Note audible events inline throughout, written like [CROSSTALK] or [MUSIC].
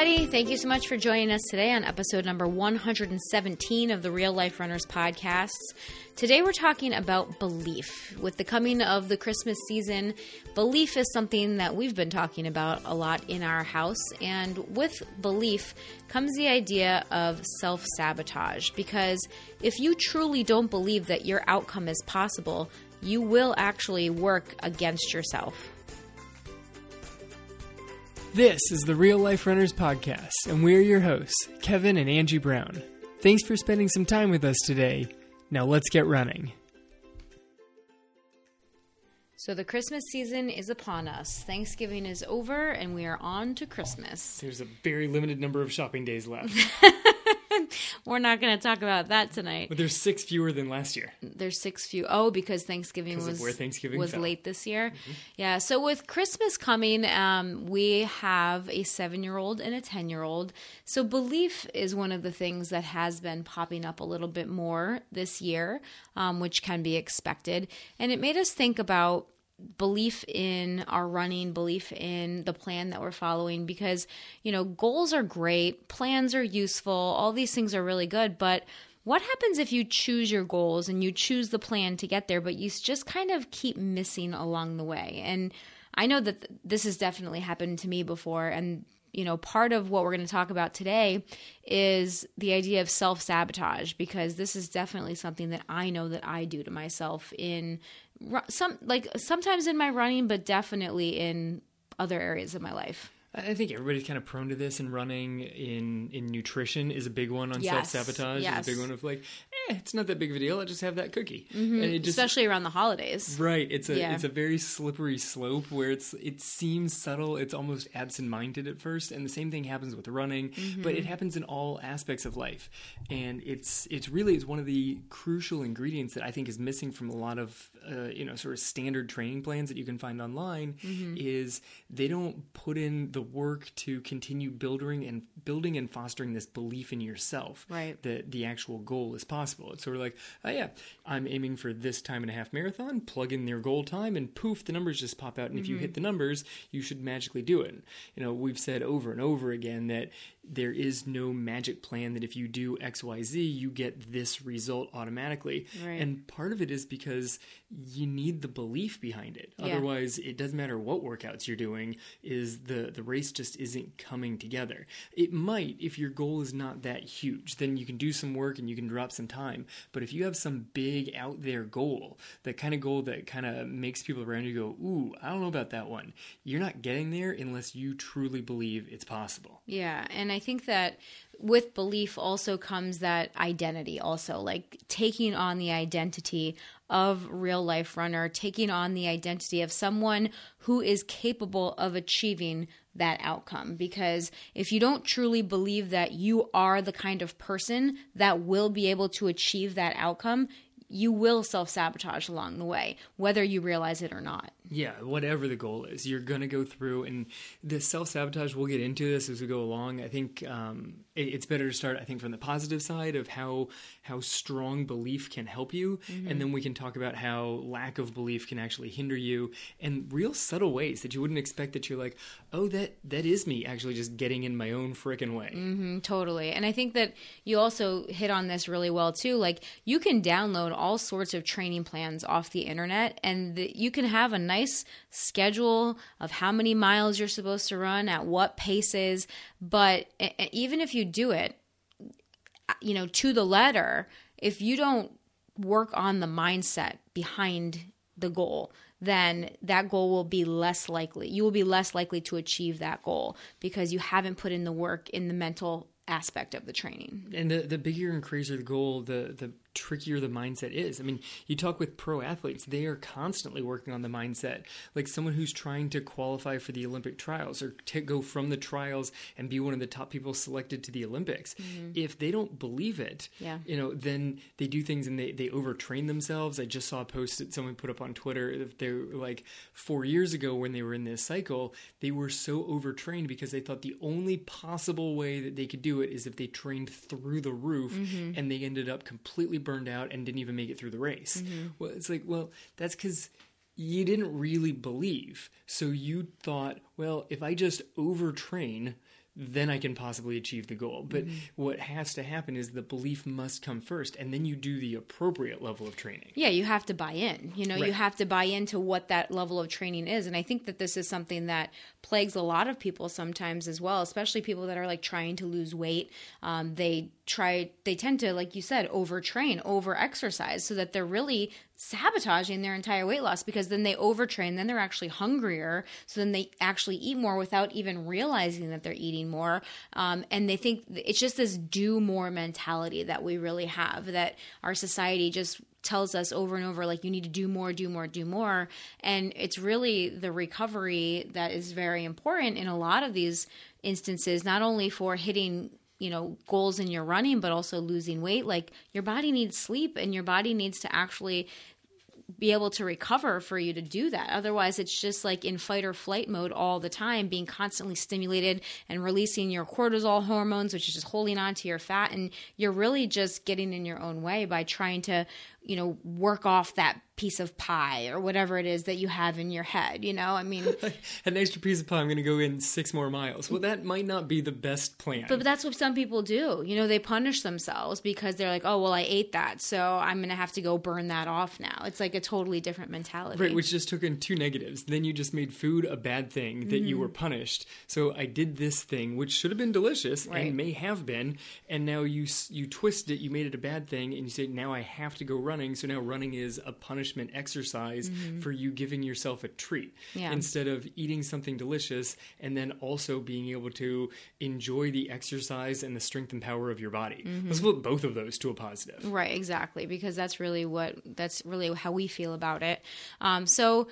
everybody. Thank you so much for joining us today on episode number 117 of the Real Life Runners podcasts. Today we're talking about belief. With the coming of the Christmas season, belief is something that we've been talking about a lot in our house. And with belief comes the idea of self sabotage. Because if you truly don't believe that your outcome is possible, you will actually work against yourself. This is the Real Life Runners Podcast, and we're your hosts, Kevin and Angie Brown. Thanks for spending some time with us today. Now let's get running. So, the Christmas season is upon us. Thanksgiving is over, and we are on to Christmas. There's a very limited number of shopping days left. [LAUGHS] [LAUGHS] We're not going to talk about that tonight. But there's six fewer than last year. There's six few. Oh, because Thanksgiving was where Thanksgiving was fell. late this year. Mm-hmm. Yeah. So with Christmas coming, um, we have a seven year old and a ten year old. So belief is one of the things that has been popping up a little bit more this year, um, which can be expected, and it made us think about belief in our running, belief in the plan that we're following because, you know, goals are great, plans are useful, all these things are really good, but what happens if you choose your goals and you choose the plan to get there, but you just kind of keep missing along the way? And I know that this has definitely happened to me before. And, you know, part of what we're going to talk about today is the idea of self sabotage, because this is definitely something that I know that I do to myself in some, like sometimes in my running, but definitely in other areas of my life. I think everybody's kind of prone to this and running. In in nutrition is a big one on Yes, self sabotage. yes. Is a big one of like, eh, it's not that big of a deal. I just have that cookie, Mm-hmm. and it just Especially around the holidays. Right. It's a Yeah. it's a very slippery slope where it's it seems subtle, it's almost absent minded at first, and the same thing happens with running, Mm-hmm. but it happens in all aspects of life. And it's it's really is one of the crucial ingredients that I think is missing from a lot of uh, you know sort of standard training plans that you can find online Mm-hmm. is they don't put in the work to continue building and building and fostering this belief in yourself Right. that the actual goal is possible. It's sort of like, oh yeah, I'm aiming for this time and a half marathon, plug in your goal time, and poof, the numbers just pop out. And if you mm-hmm. hit the numbers, you should magically do it. You know, we've said over and over again that there is no magic plan that if you do X, Y, Z, you get this result automatically. Right. And part of it is because you need the belief behind it. Yeah. Otherwise, it doesn't matter what workouts you're doing, is the, the race just isn't coming together. It might if your goal is not that huge. Then you can do some work and you can drop some time. But if you have some big out there goal, the kind of goal that kind of makes people around you go, ooh, I don't know about that one, you're not getting there unless you truly believe it's possible. Yeah, and I think that with belief also comes that identity also like taking on the identity of real life runner, taking on the identity of someone who is capable of achieving that outcome. Because if you don't truly believe that you are the kind of person that will be able to achieve that outcome, you will self-sabotage along the way whether you realize it or not. Yeah, whatever the goal is, you're going to go through, and the self sabotage. We'll get into this as we go along. I think um, it's better to start. I think from the positive side of how how strong belief can help you, and then we can talk about how lack of belief can actually hinder you, and real subtle ways that you wouldn't expect. That you're like, oh, that that is me actually just getting in my own frickin' way. Mm, totally. And I think that you also hit on this really well too. Like you can download all sorts of training plans off the internet and the, you can have a nice schedule of how many miles you're supposed to run at what paces, but even if you do it uh, you know to the letter, if you don't work on the mindset behind the goal, then that goal will be less likely. You will be less likely to achieve that goal because you haven't put in the work in the mental aspect of the training. And the, the bigger and crazier the goal, the the trickier the mindset is. I mean, you talk with pro athletes, they are constantly working on the mindset. Like someone who's trying to qualify for the Olympic trials or to go from the trials and be one of the top people selected to the Olympics. Mm-hmm. If they don't believe it, Yeah. you know, then they do things and they, they overtrain themselves. I just saw a post that someone put up on Twitter. that They're like four years ago when they were in this cycle, they were so overtrained because they thought the only possible way that they could do it is if they trained through the roof mm-hmm. and they ended up completely burned out and didn't even make it through the race. Mm-hmm. Well, it's like, well, that's because you didn't really believe. So you thought, well, if I just overtrain, then I can possibly achieve the goal. But Mm-hmm. what has to happen is the belief must come first, and then you do the appropriate level of training. Yeah, you have to buy in. You know, you have to buy into what that level of training is. And I think that this is something that plagues a lot of people sometimes as well, especially people that are like trying to lose weight. Um, they try, they tend to, like you said, overtrain, over exercise so that they're really sabotaging their entire weight loss because then they overtrain, then they're actually hungrier. So then they actually eat more without even realizing that they're eating more. Um, and they think it's just this do more mentality that we really have that our society just tells us over and over like you need to do more do more do more and it's really the recovery that is very important in a lot of these instances not only for hitting you know goals in your running but also losing weight like your body needs sleep and your body needs to actually be able to recover for you to do that. Otherwise, it's just like in fight or flight mode all the time, being constantly stimulated and releasing your cortisol hormones, which is just holding on to your fat. And you're really just getting in your own way by trying to, you know, work off that piece of pie or whatever it is that you have in your head. You know, I mean, [LAUGHS] An extra piece of pie, I'm going to go in six more miles. Well, that might not be the best plan. But that's what some people do. You know, they punish themselves because they're like, oh, well, I ate that. So I'm going to have to go burn that off now. It's like a totally different mentality. Right, which just took in two negatives. Then you just made food a bad thing that you were Mm-hmm. punished. So I did this thing, which should have been delicious Right. and may have been, and now you you twist it, you made it a bad thing, and you say now I have to go running. So now running is a punishment exercise for you giving yourself a treat Mm-hmm. Yeah. instead of eating something delicious and then also being able to enjoy the exercise and the strength and power of your body. Mm-hmm. Let's flip both of those to a positive. Right, exactly, because that's really what that's really how we feel about it. Um, so,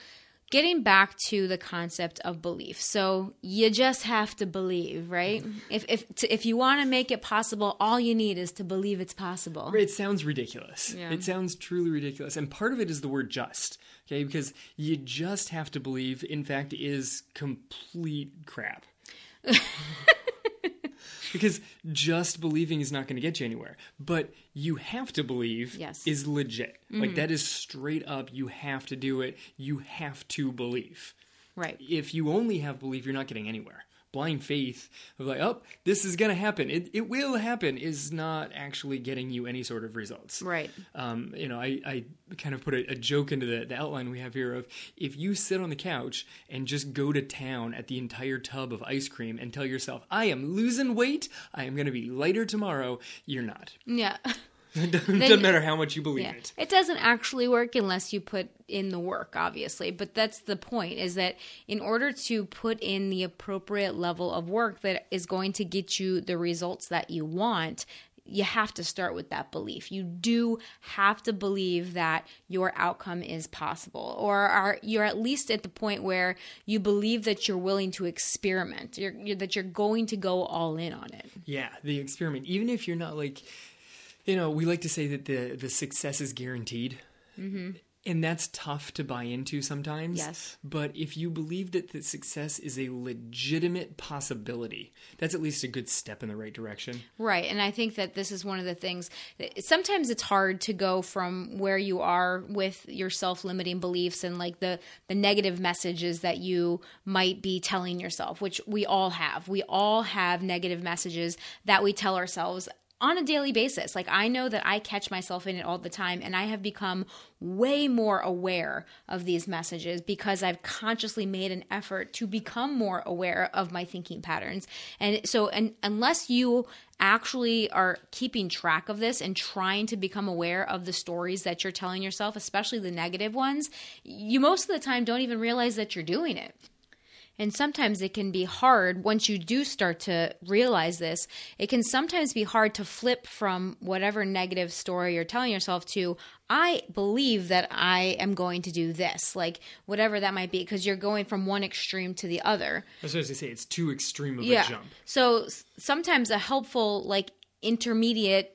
getting back to the concept of belief, so you just have to believe, right? If if to, if you want to make it possible, all you need is to believe it's possible. It sounds ridiculous. Yeah. It sounds truly ridiculous. And part of it is the word just, okay? Because you just have to believe, in fact, is complete crap. [LAUGHS] because just believing is not going to get you anywhere. But you have to believe Yes. is legit. Like mm-hmm. that is straight up, you have to do it. You have to believe. Right. If you only have belief, you're not getting anywhere. Blind faith of like, oh, this is going to happen. It, it will happen is not actually getting you any sort of results Right. um, you know, I, I kind of put a, a joke into the, the outline we have here of if you sit on the couch and just go to town at the entire tub of ice cream and tell yourself, I am losing weight, I am going to be lighter tomorrow, you're not. Yeah. [LAUGHS] It [LAUGHS] doesn't, doesn't matter how much you believe Yeah. it. It doesn't actually work unless you put in the work, obviously. But that's the point is that in order to put in the appropriate level of work that is going to get you the results that you want, you have to start with that belief. You do have to believe that your outcome is possible, or are you're at least at the point where you believe that you're willing to experiment, you're, you're, that you're going to go all in on it. Yeah, the experiment. Even if you're not like, you know, we like to say that the the success is guaranteed, mm-hmm. and that's tough to buy into sometimes. Yes. But if you believe that the success is a legitimate possibility, that's at least a good step in the right direction. Right. And I think that this is one of the things that sometimes it's hard to go from where you are with your self-limiting beliefs and like the the negative messages that you might be telling yourself, which we all have. We all have negative messages that we tell ourselves on a daily basis. Like I know that I catch myself in it all the time and I have become way more aware of these messages because I've consciously made an effort to become more aware of my thinking patterns. And so and unless you actually are keeping track of this and trying to become aware of the stories that you're telling yourself, especially the negative ones, you most of the time don't even realize that you're doing it. And sometimes it can be hard once you do start to realize this. It can sometimes be hard to flip from whatever negative story you're telling yourself to, I believe that I am going to do this, like whatever that might be, because you're going from one extreme to the other. What I say. It's too extreme of Yeah. a jump. So sometimes a helpful, like, intermediate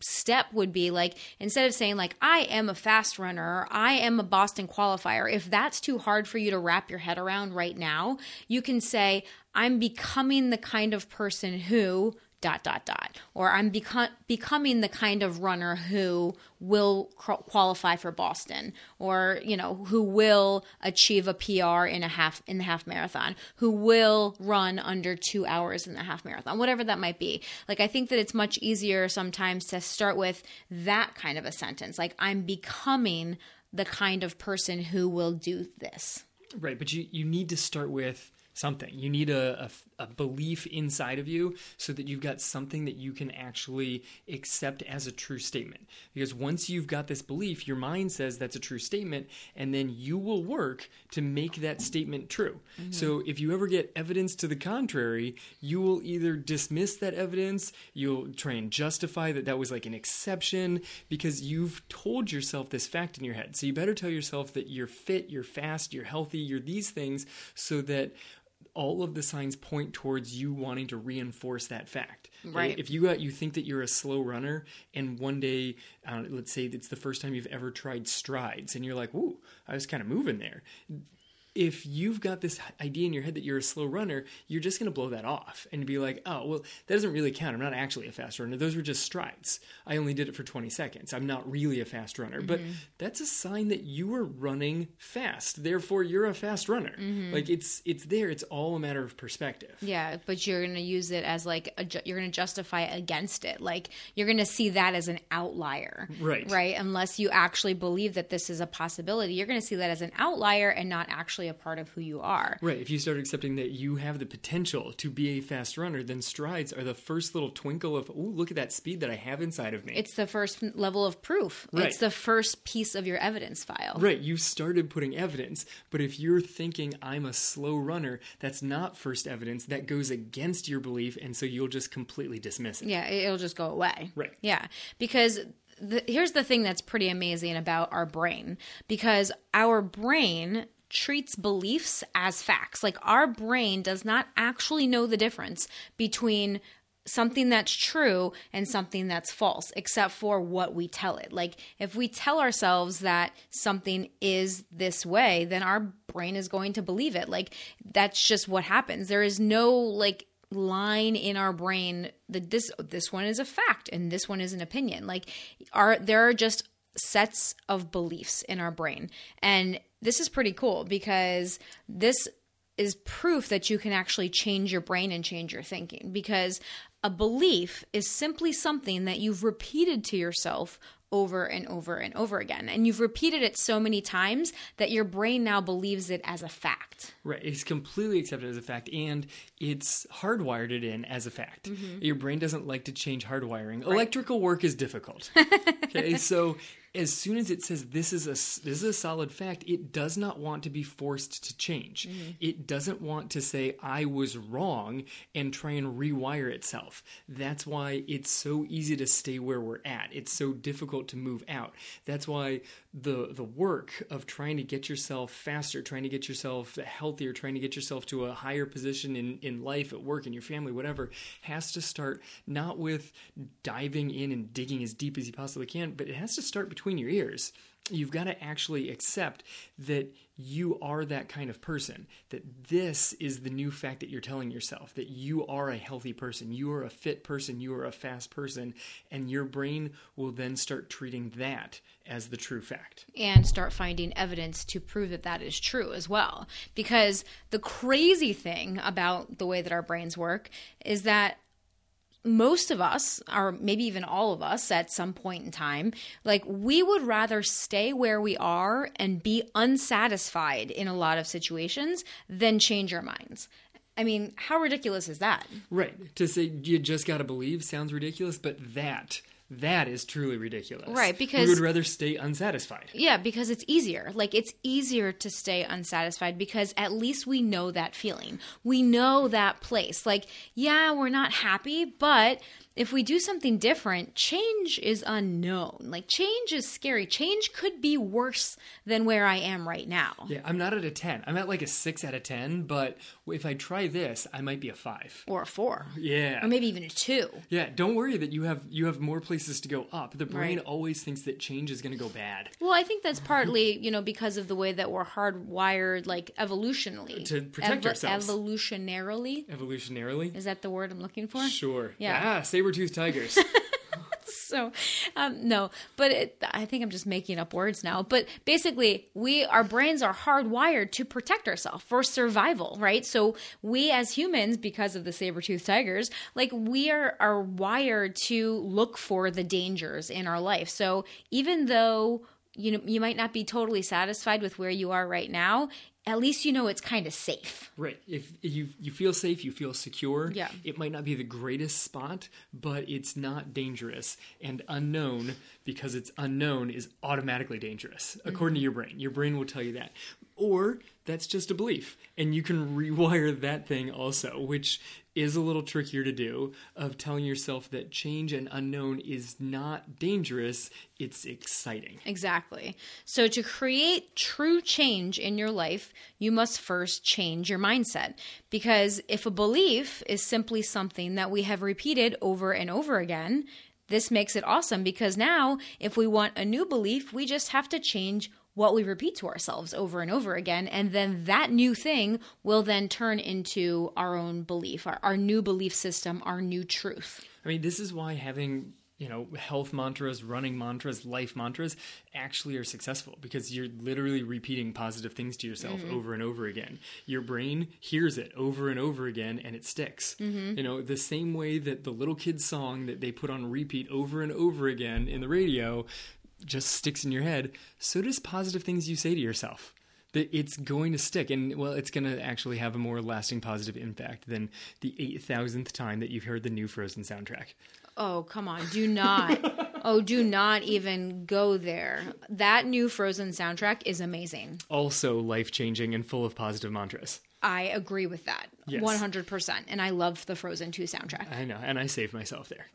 step would be like instead of saying like I am a fast runner, I am a Boston qualifier, if that's too hard for you to wrap your head around right now, you can say I'm becoming the kind of person who dot dot dot. Or i'm beco- becoming the kind of runner who will cr- qualify for boston. Or you know who will achieve a pr in a half in the half marathon. Who will run under two hours in the half marathon. Whatever that might be. Like i think that it's much easier sometimes to start with that kind of a sentence. Like i'm becoming the kind of person who will do this. Right, but you, you need to start with something. You need a, a, a, belief inside of you so that you've got something that you can actually accept as a true statement. Because once you've got this belief, your mind says that's a true statement, and then you will work to make that statement true. Mm-hmm. So if you ever get evidence to the contrary, you will either dismiss that evidence, you'll try and justify that that was like an exception because you've told yourself this fact in your head. So you better tell yourself that you're fit, you're fast, you're healthy, you're these things so that all of the signs point towards you wanting to reinforce that fact. Right. If you got you think that you're a slow runner, and one day, uh, let's say it's the first time you've ever tried strides, and you're like, "Ooh, I was kind of moving there." If you've got this idea in your head that you're a slow runner, you're just going to blow that off and be like, oh, well, that doesn't really count. I'm not actually a fast runner. Those were just strides. I only did it for 20 seconds. I'm not really a fast runner. Mm-hmm. But that's a sign that you are running fast. Therefore, you're a fast runner. Mm-hmm. Like it's it's there. It's all a matter of perspective. Yeah, but you're going to use it as like a, you're going to justify against it. Like you're going to see that as an outlier. Right. Right. Unless you actually believe that this is a possibility, you're going to see that as an outlier and not actually a part of who you are. Right. If you start accepting that you have the potential to be a fast runner, then strides are the first little twinkle of, oh, look at that speed that I have inside of me. It's the first level of proof. Right. It's the first piece of your evidence file. Right. You started putting evidence, but if you're thinking I'm a slow runner, that's not first evidence. That goes against your belief, and so you'll just completely dismiss it. Yeah, it'll just go away. Right. Yeah. Because the, here's the thing that's pretty amazing about our brain because our brain treats beliefs as facts. Like our brain does not actually know the difference between something that's true and something that's false, except for what we tell it. Like if we tell ourselves that something is this way, then our brain is going to believe it. Like that's just what happens. There is no like line in our brain that this this one is a fact and this one is an opinion. Like are there are just sets of beliefs in our brain. And this is pretty cool because this is proof that you can actually change your brain and change your thinking because a belief is simply something that you've repeated to yourself over and over and over again. And you've repeated it so many times that your brain now believes it as a fact. Right. It's completely accepted as a fact and it's hardwired it in as a fact. Mm-hmm. Your brain doesn't like to change hardwiring. Right. Electrical work is difficult. [LAUGHS] okay. So as soon as it says this is a this is a solid fact, it does not want to be forced to change. Mm-hmm. It doesn't want to say I was wrong and try and rewire itself. That's why it's so easy to stay where we're at. It's so difficult to move out. That's why the the work of trying to get yourself faster, trying to get yourself healthier, trying to get yourself to a higher position in in life, at work, in your family, whatever, has to start not with diving in and digging as deep as you possibly can, but it has to start between your ears. You've got to actually accept that you are that kind of person, that this is the new fact that you're telling yourself, that you are a healthy person, you are a fit person, you are a fast person, and your brain will then start treating that as the true fact. And start finding evidence to prove that that is true as well. Because the crazy thing about the way that our brains work is that most of us, or maybe even all of us at some point in time, like we would rather stay where we are and be unsatisfied in a lot of situations than change our minds. I mean, how ridiculous is that? Right. To say you just got to believe sounds ridiculous, but that that is truly ridiculous. Right, because we would rather stay unsatisfied. Yeah, because it's easier. Like it's easier to stay unsatisfied because at least we know that feeling. We know that place. Like, yeah, we're not happy, but if we do something different, change is unknown. Like change is scary. Change could be worse than where I am right now. Yeah, I'm not at a 10. I'm at like a 6 out of 10, but if I try this, I might be a 5. Or a 4. Yeah. Or maybe even a 2. Yeah, don't worry that you have you have more places to go up. The brain right. always thinks that change is going to go bad. Well, I think that's partly, you know, because of the way that we're hardwired like evolutionally to protect Evo- ourselves. Evolutionarily. Evolutionarily? Is that the word I'm looking for? Sure. Yeah. Ah, saber saber-toothed tigers. [LAUGHS] so um, no but it, i think i'm just making up words now but basically we our brains are hardwired to protect ourselves for survival right so we as humans because of the saber-toothed tigers like we are are wired to look for the dangers in our life so even though you know you might not be totally satisfied with where you are right now at least you know it's kind of safe. Right. If you you feel safe, you feel secure. Yeah. It might not be the greatest spot, but it's not dangerous and unknown because it's unknown is automatically dangerous mm-hmm. according to your brain. Your brain will tell you that. Or that's just a belief and you can rewire that thing also, which is a little trickier to do of telling yourself that change and unknown is not dangerous, it's exciting. Exactly. So, to create true change in your life, you must first change your mindset. Because if a belief is simply something that we have repeated over and over again, this makes it awesome because now, if we want a new belief, we just have to change what we repeat to ourselves over and over again. And then that new thing will then turn into our own belief, our, our new belief system, our new truth. I mean, this is why having you know health mantras running mantras life mantras actually are successful because you're literally repeating positive things to yourself mm-hmm. over and over again your brain hears it over and over again and it sticks mm-hmm. you know the same way that the little kid song that they put on repeat over and over again in the radio just sticks in your head, so does positive things you say to yourself. That it's going to stick, and well, it's going to actually have a more lasting positive impact than the eight thousandth time that you've heard the new Frozen soundtrack. Oh, come on. Do not. [LAUGHS] oh, do not even go there. That new Frozen soundtrack is amazing. Also life changing and full of positive mantras. I agree with that. Yes. 100%. And I love the Frozen 2 soundtrack. I know. And I saved myself there. [LAUGHS]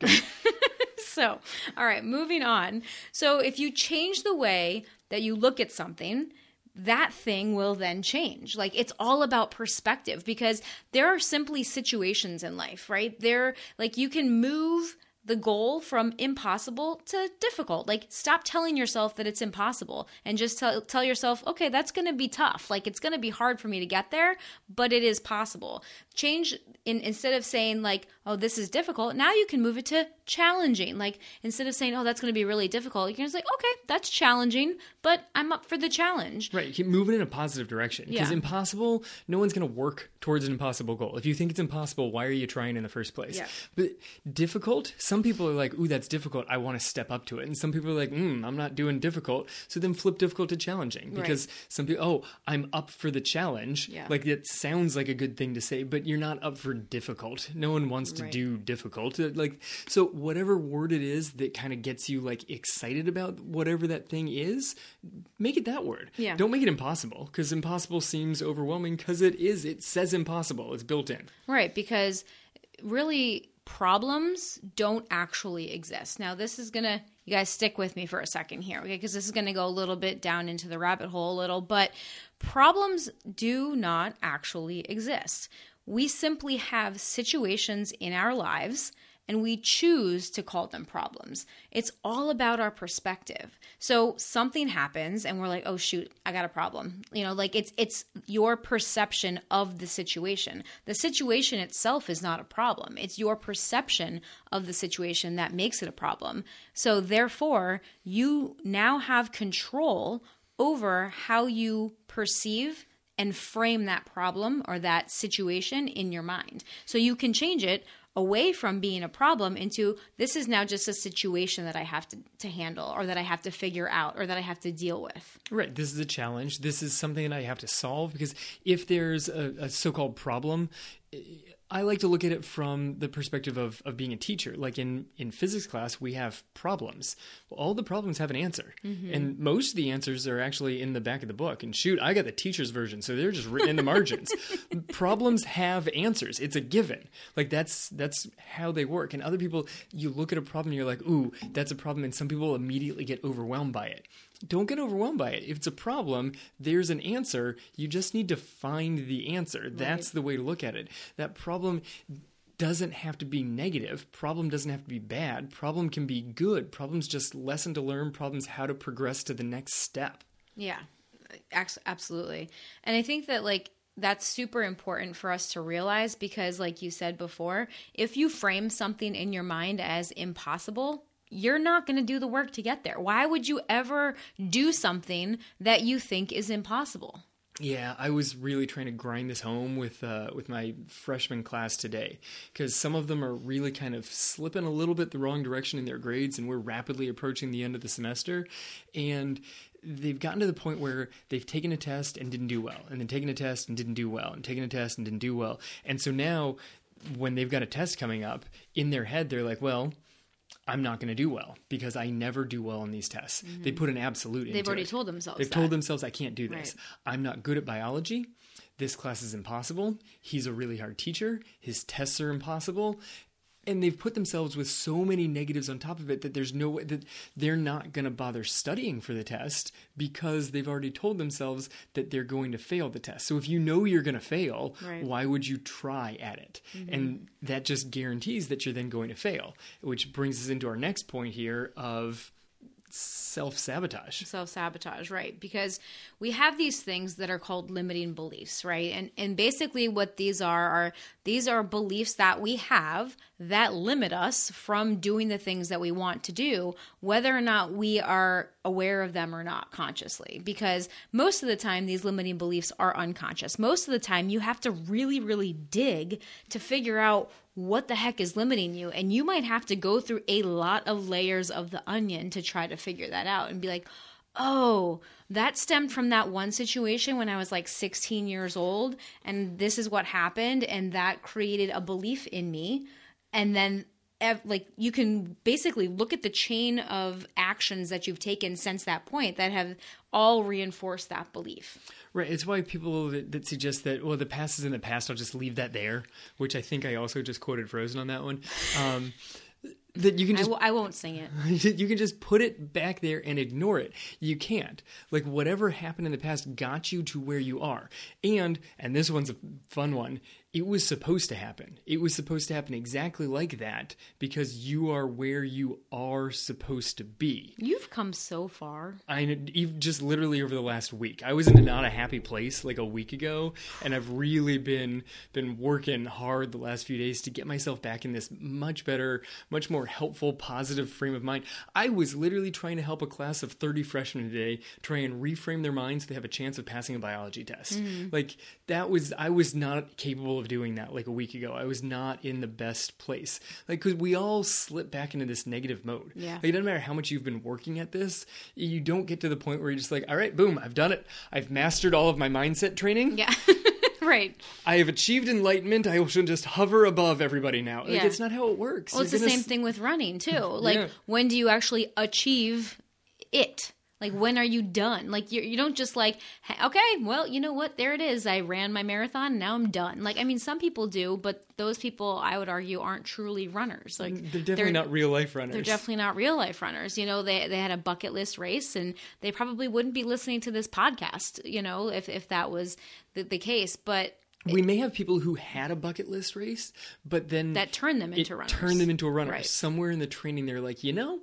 [LAUGHS] so, all right, moving on. So, if you change the way that you look at something, that thing will then change. Like it's all about perspective because there are simply situations in life, right? There, like you can move the goal from impossible to difficult. Like, stop telling yourself that it's impossible and just tell, tell yourself, okay, that's going to be tough. Like, it's going to be hard for me to get there, but it is possible. Change in, instead of saying, like, oh, this is difficult, now you can move it to challenging. Like, instead of saying, oh, that's going to be really difficult, you can just like, okay, that's challenging, but I'm up for the challenge. Right. Keep moving in a positive direction. Because yeah. impossible, no one's going to work towards an impossible goal. If you think it's impossible, why are you trying in the first place? Yeah. But difficult, some people are like, ooh, that's difficult. I want to step up to it. And some people are like, hmm, I'm not doing difficult. So then flip difficult to challenging because right. some people, oh, I'm up for the challenge. Yeah. Like that sounds like a good thing to say, but you're not up for difficult. No one wants to right. do difficult. Uh, like, so whatever word it is that kind of gets you like excited about whatever that thing is, make it that word. Yeah. Don't make it impossible because impossible seems overwhelming because it is. It says impossible. It's built in. Right. Because really problems don't actually exist. Now, this is going to, you guys stick with me for a second here, okay? Because this is going to go a little bit down into the rabbit hole a little, but problems do not actually exist. We simply have situations in our lives and we choose to call them problems. It's all about our perspective. So something happens and we're like, "Oh shoot, I got a problem." You know, like it's it's your perception of the situation. The situation itself is not a problem. It's your perception of the situation that makes it a problem. So therefore, you now have control over how you perceive and frame that problem or that situation in your mind. So you can change it away from being a problem into this is now just a situation that I have to, to handle or that I have to figure out or that I have to deal with. Right. This is a challenge. This is something that I have to solve because if there's a, a so called problem, I like to look at it from the perspective of, of being a teacher. Like in, in physics class, we have problems. Well, all the problems have an answer. Mm-hmm. And most of the answers are actually in the back of the book. And shoot, I got the teacher's version, so they're just written in the margins. [LAUGHS] problems have answers. It's a given. Like that's that's how they work. And other people, you look at a problem and you're like, ooh, that's a problem. And some people immediately get overwhelmed by it don't get overwhelmed by it. If it's a problem, there's an answer. You just need to find the answer. That's the way to look at it. That problem doesn't have to be negative. Problem doesn't have to be bad. Problem can be good. Problem's just lesson to learn. Problem's how to progress to the next step. Yeah, absolutely. And I think that like that's super important for us to realize because like you said before, if you frame something in your mind as impossible, you're not going to do the work to get there. Why would you ever do something that you think is impossible? Yeah, I was really trying to grind this home with uh, with my freshman class today because some of them are really kind of slipping a little bit the wrong direction in their grades, and we're rapidly approaching the end of the semester, and they've gotten to the point where they've taken a test and didn't do well, and then taken a test and didn't do well, and taken a test and didn't do well, and so now when they've got a test coming up in their head, they're like, well. I'm not going to do well because I never do well on these tests. Mm-hmm. They put an absolute into They've already it. told themselves They've that. told themselves I can't do this. Right. I'm not good at biology. This class is impossible. He's a really hard teacher. His tests are impossible. And they've put themselves with so many negatives on top of it that there's no way that they're not going to bother studying for the test because they've already told themselves that they're going to fail the test. So if you know you're going to fail, Right. Mm-hmm. why would you try at it? And that just guarantees that you're then going to fail, which brings us into our next point here of self sabotage. self sabotage, right? Because we have these things that are called limiting beliefs, right? And and basically what these are are these are beliefs that we have that limit us from doing the things that we want to do, whether or not we are aware of them or not consciously. Because most of the time these limiting beliefs are unconscious. Most of the time you have to really really dig to figure out what the heck is limiting you? And you might have to go through a lot of layers of the onion to try to figure that out and be like oh that stemmed from that one situation when i was like 16 years old and this is what happened and that created a belief in me. And then like you can basically look at the chain of actions that you've taken since that point that have all reinforced that belief Right. It's why people that, that suggest that, well, the past is in the past, I'll just leave that there, which I think I also just quoted Frozen on that one. Um, that you can just w- I won't sing it [LAUGHS] you can just put it back there and ignore it. You can't. Like whatever happened in the past got you to where you are. And and this one's a fun one. It was supposed to happen. It was supposed to happen exactly like that because you are where you are supposed to be. you've come so far I just literally over the last week. I was in a not a happy place like a week ago, and I've really been been working hard the last few days to get myself back in this much better, much more helpful, positive frame of mind. I was literally trying to help a class of 30 freshmen today try and reframe their minds so they have a chance of passing a biology test. Mm. Like that was I was not capable of doing that like a week ago. I was not in the best place. Like cuz we all slip back into this negative mode. Yeah. Like, it doesn't matter how much you've been working at this, you don't get to the point where you're just like, all right, boom, I've done it. I've mastered all of my mindset training. yeah [LAUGHS] right I have achieved enlightenment. I should just hover above everybody now. Like, Yeah. it's not how it works. Well, it's You're the gonna same thing with running too. [LAUGHS] Like, Yeah. when do you actually achieve it? Like, when are you done? Like, you you don't just like, okay, well, you know what? There it is. I ran my marathon. Now I'm done. Like, I mean, some people do, but those people, I would argue, aren't truly runners. Like, They're definitely not real life runners. they're definitely not real life runners. You know, they they had a bucket list race, and they probably wouldn't be listening to this podcast. You know, if if that was the, the case, but we may have people who had a bucket list race, but then that turned them into runners. turned them into a runner. Right. Somewhere in the training, they're like, you know,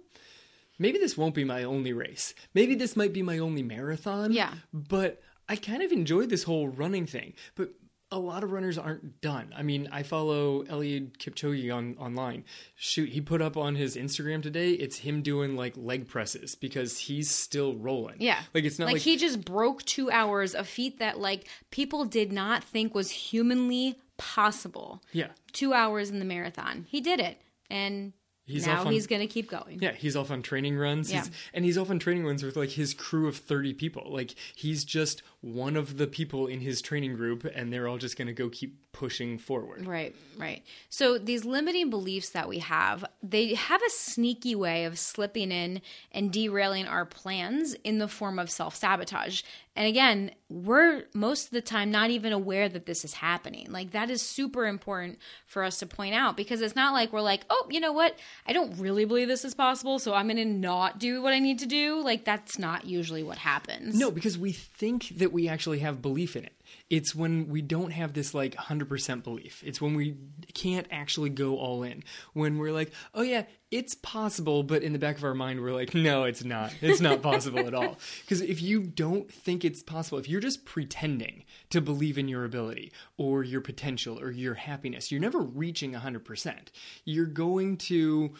maybe this won't be my only race. Maybe this might be my only marathon. Yeah. But I kind of enjoyed this whole running thing. But a lot of runners aren't done. I mean, I follow Eliud Kipchoge on online. Shoot, he put up on his Instagram today. It's him doing like leg presses because he's still rolling. Yeah. like it's not like, like, he just broke two hours, a feat that like people did not think was humanly possible. yeah. Two hours in the marathon. He did it. And He's now off on- he's gonna keep going. Yeah, he's off on training runs. Yeah. He's, and he's off on training runs with like his crew of 30 people. Like he's just one of the people in his training group and they're all just going to go keep pushing forward. Right, right. So these limiting beliefs that we have, they have a sneaky way of slipping in and derailing our plans in the form of self-sabotage. And again, we're most of the time not even aware that this is happening. Like that is super important for us to point out because it's not like we're like, "Oh, you know what? I don't really believe this is possible, so I'm going to not do what I need to do." Like that's not usually what happens. No, because we think that we actually have belief in it. It's when we don't have this like 100% belief. It's when we can't actually go all in. When we're like, oh yeah, it's possible, but in the back of our mind, we're like, no, it's not. It's not [LAUGHS] possible at all. Because if you don't think it's possible, if you're just pretending to believe in your ability or your potential or your happiness, you're never reaching 100%. You're going to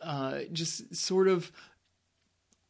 uh, just sort of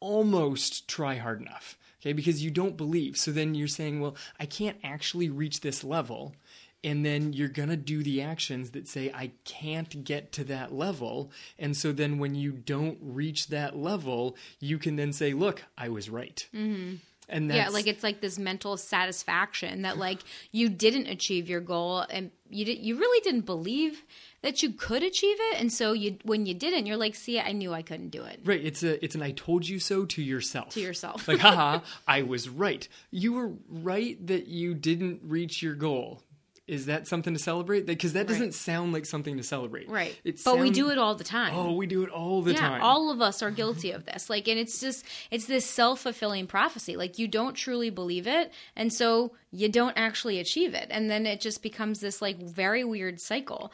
almost try hard enough okay because you don't believe. So then you're saying well i can't actually reach this level. And then you're going to do the actions that say i can't get to that level. And so then when you don't reach that level you can then say look i was right. Mm-hmm. And yeah like it's like this mental satisfaction that like you didn't achieve your goal and you did, you really didn't believe that you could achieve it. And so you when you didn't you're like see i knew i couldn't do it. Right. It's a it's an i told you so to yourself. To yourself. Like haha [LAUGHS] i was right. You were right that you didn't reach your goal is that something to celebrate? Because that doesn't right. sound like something to celebrate. Right. It but we do it all the time. Oh, we do it all the yeah, time. All of us are guilty of this. Like, and it's just, it's this self fulfilling prophecy. Like, you don't truly believe it. And so you don't actually achieve it. And then it just becomes this, like, very weird cycle.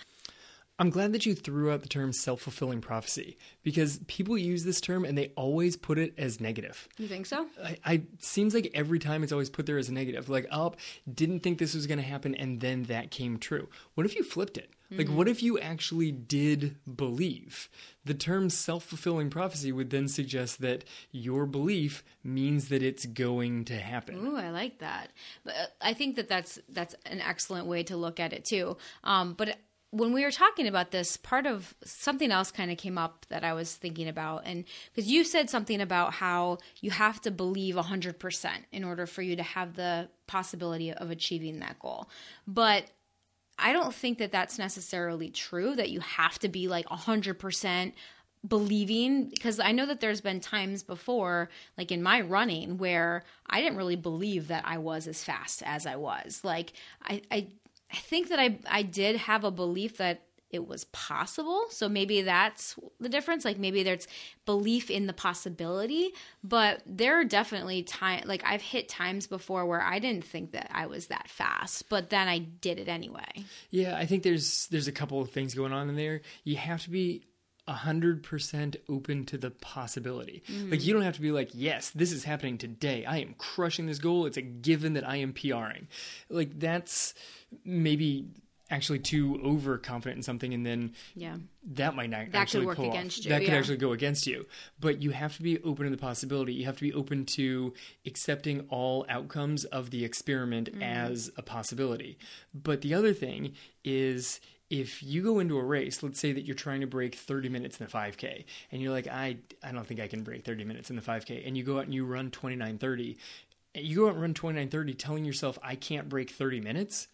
I'm glad that you threw out the term self fulfilling prophecy because people use this term and they always put it as negative. You think so? I, I seems like every time it's always put there as a negative. Like, oh, didn't think this was going to happen, and then that came true. What if you flipped it? Like, mm-hmm. what if you actually did believe? The term self fulfilling prophecy would then suggest that your belief means that it's going to happen. Ooh, I like that. But uh, I think that that's that's an excellent way to look at it too. Um, but when we were talking about this, part of something else kind of came up that I was thinking about. And because you said something about how you have to believe 100% in order for you to have the possibility of achieving that goal. But I don't think that that's necessarily true, that you have to be like 100% believing because I know that there's been times before, like in my running, where I didn't really believe that I was as fast as I was. Like I, I I think that I I did have a belief that it was possible. So maybe that's the difference. Like maybe there's belief in the possibility, but there are definitely time like I've hit times before where I didn't think that I was that fast, but then I did it anyway. Yeah, I think there's there's a couple of things going on in there. You have to be 100% open to the possibility. Mm. Like, you don't have to be like, yes, this is happening today. I am crushing this goal. It's a given that I am PRing. Like, that's maybe actually too overconfident in something and then yeah that might not that actually could work against off. you that yeah. could actually go against you but you have to be open to the possibility you have to be open to accepting all outcomes of the experiment mm. as a possibility but the other thing is if you go into a race, let's say that you're trying to break 30 minutes in the 5K, and you're like, I, I don't think I can break 30 minutes in the 5K, and you go out and you run 29:30, you go out and run 29:30, telling yourself I can't break 30 minutes.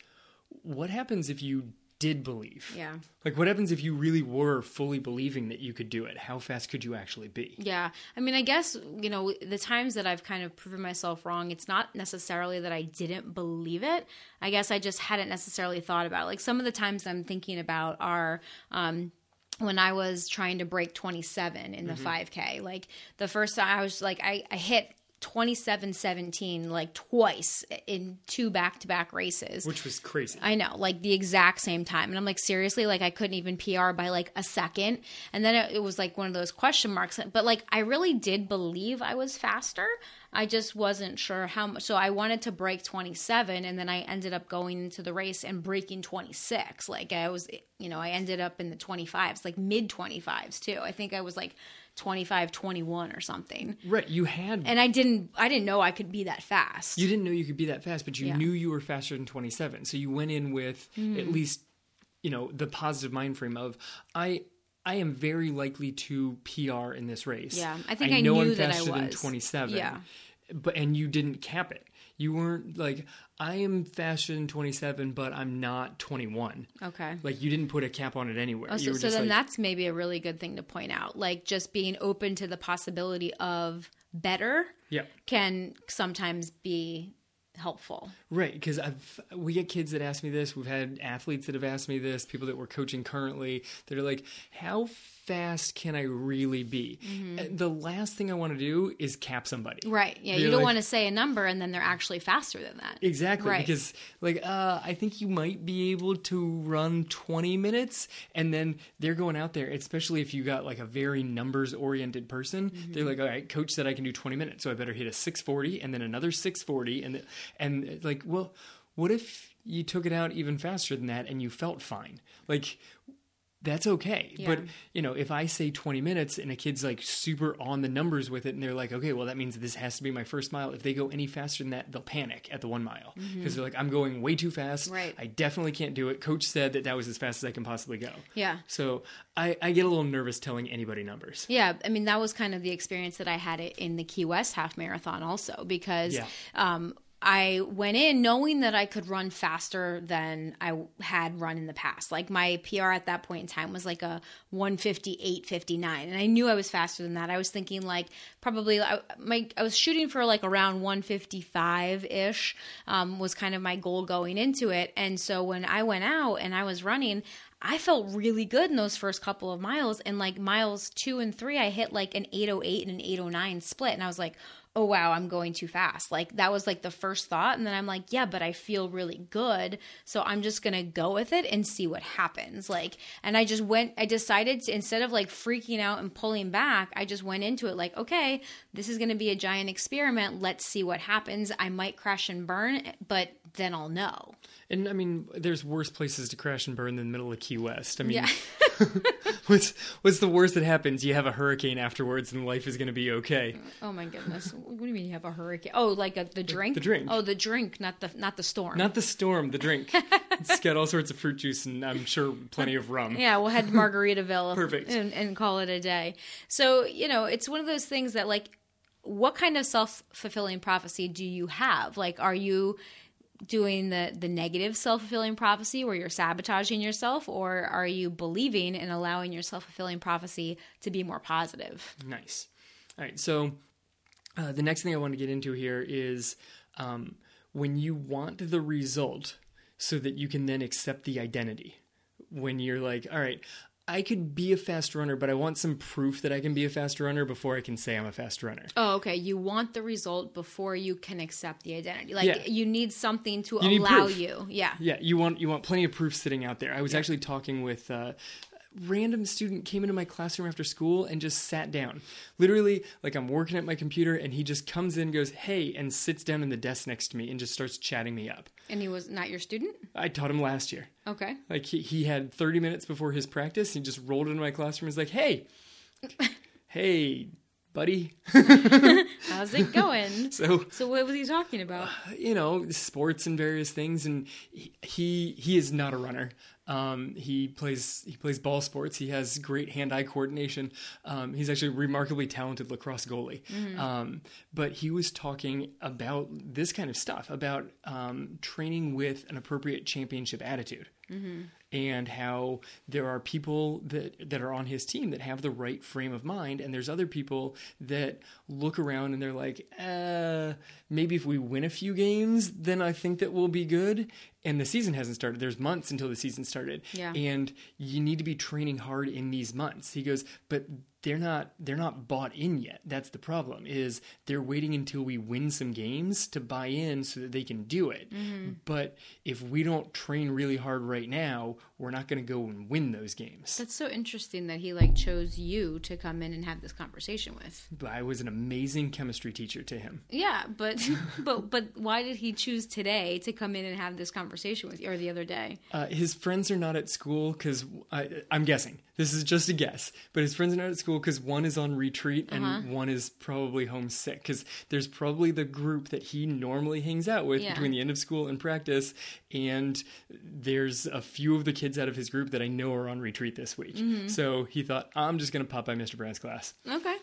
What happens if you did believe. Yeah. Like, what happens if you really were fully believing that you could do it? How fast could you actually be? Yeah. I mean, I guess, you know, the times that I've kind of proven myself wrong, it's not necessarily that I didn't believe it. I guess I just hadn't necessarily thought about it. Like, some of the times I'm thinking about are, um, when I was trying to break 27 in the mm-hmm. 5K, like the first time I was like, I, I hit 27 17 like twice in two back to back races. Which was crazy. I know, like the exact same time. And I'm like, seriously, like I couldn't even PR by like a second. And then it, it was like one of those question marks. But like I really did believe I was faster. I just wasn't sure how much. So I wanted to break 27, and then I ended up going into the race and breaking 26. Like I was, you know, I ended up in the 25s, like mid 25s too. I think I was like 25 21 or something right you had and i didn't i didn't know i could be that fast you didn't know you could be that fast but you yeah. knew you were faster than 27 so you went in with mm. at least you know the positive mind frame of i I am very likely to PR in this race. Yeah, I think I, I know I'm that faster I was. than 27. Yeah, but and you didn't cap it You weren't like I am fashion 27, but I'm not 21. Okay. Like you didn't put a cap on it anywhere. Oh, you so, so then like, that's maybe a really good thing to point out. Like just being open to the possibility of better yeah. can sometimes be helpful. Right, because I've we get kids that ask me this. We've had athletes that have asked me this. People that we're coaching currently that are like, "How fast can I really be?" And the last thing I want to do is cap somebody. Mm-hmm. Right. Yeah. They're you don't like- want to say a number and then they're actually faster than that. Exactly, Right. because like uh, I think you might be able to run 20 minutes, and then they're going out there. Especially if you got like a very numbers oriented person, Mm-hmm. they're like, "All right, coach said I can do 20 minutes, so I better hit a 640 and then another 640, and and like, well, what if you took it out even faster than that and you felt fine? Like that's okay. Yeah. But you know, if I say 20 minutes and a kid's like super on the numbers with it, and they're like, okay, well, that means this has to be my first mile. If they go any faster than that, they'll panic at the one mile because they're like, I'm going way too fast. Mm-hmm. Right. I definitely can't do it. Coach said that that was as fast as I can possibly go. Yeah. So I, I get a little nervous telling anybody numbers. Yeah, I mean that was kind of the experience that I had it in the Key West half marathon also because Yeah. um, I went in knowing that I could run faster than I had run in the past. Like my PR at that point in time was like a 158.59 and I knew I was faster than that. I was thinking like probably I, my I was shooting for like around 155ish um, was kind of my goal going into it. And so when I went out and I was running I felt really good in those first couple of miles. And like miles two and three, I hit like an 808 and an 809 split. And I was like, oh wow, I'm going too fast. Like that was like the first thought. And then I'm like, yeah, but I feel really good. So I'm just going to go with it and see what happens. Like, and I just went, I decided to, instead of like freaking out and pulling back, I just went into it like, okay, this is going to be a giant experiment. Let's see what happens. I might crash and burn, but then I'll know. And I mean, there's worse places to crash and burn than the middle of Key West. I mean, Yeah. [LAUGHS] what's what's the worst that happens? You have a hurricane afterwards, and life is going to be okay. Oh my goodness! What do you mean you have a hurricane? Oh, like a, the drink? the drink. Oh, the drink, not the not the storm. Not the storm, the drink. it's got all sorts of fruit juice and I'm sure plenty of rum. yeah, we'll head to Margaritaville [LAUGHS] Perfect. And, and call it a day. So you know, it's one of those things that like, what kind of self fulfilling prophecy do you have? Like, are you doing the the negative self fulfilling prophecy where you're sabotaging yourself, or are you believing and allowing your self fulfilling prophecy to be more positive? Nice. All right. So uh, the next thing I want to get into here is um, when you want the result so that you can then accept the identity. When you're like, all right, I could be a fast runner, but I want some proof that I can be a fast runner before I can say I'm a fast runner. Oh, okay. You want the result before you can accept the identity. Like Yeah. you need something to You allow you. Yeah. Yeah, you want you want plenty of proof sitting out there. I was actually talking with uh, random student came into my classroom after school and just sat down. Literally, like I'm working at my computer and he just comes in, goes, "Hey," and sits down in the desk next to me and just starts chatting me up. And he was not your student? I taught him last year. Okay. Like he, he had 30 minutes before his practice. He just rolled into my classroom and was like, "Hey, [LAUGHS] hey, buddy." [LAUGHS] How's it going? [LAUGHS] So so what was he talking about? Uh, you know sports and various things and he he, he is not a runner um, he plays he plays ball sports. He has great hand-eye coordination. Um, he's actually a remarkably talented lacrosse goalie. Um, but he was talking about this kind of stuff about um, training with an appropriate championship attitude. And how there are people that that are on his team that have the right frame of mind. And there's other people that look around and they're like uh maybe if we win a few games then I think that we'll be good and the season hasn't started. There's months until the season started. Yeah. and you need to be training hard in these months. He goes but they're not they're not bought in yet. That's the problem is they're waiting until we win some games to buy in so that they can do it. Mm-hmm. But if we don't train really hard right now we're not going to go and win those games. That's so interesting that he like chose you to come in and have this conversation with. but i was an amazing chemistry teacher to him. Yeah, but [LAUGHS] but but why did he choose today to come in and have this conversation with you or the other day? uh, his friends are not at school because i'm guessing. This is just a guess. But his friends are not at school because one is on retreat and one is probably homesick. Because there's probably the group that he normally hangs out with Yeah. between the end of school and practice. And there's a few of the kids out of his group that i know are on retreat this week so he thought i'm just going to pop by mr brown's class Okay.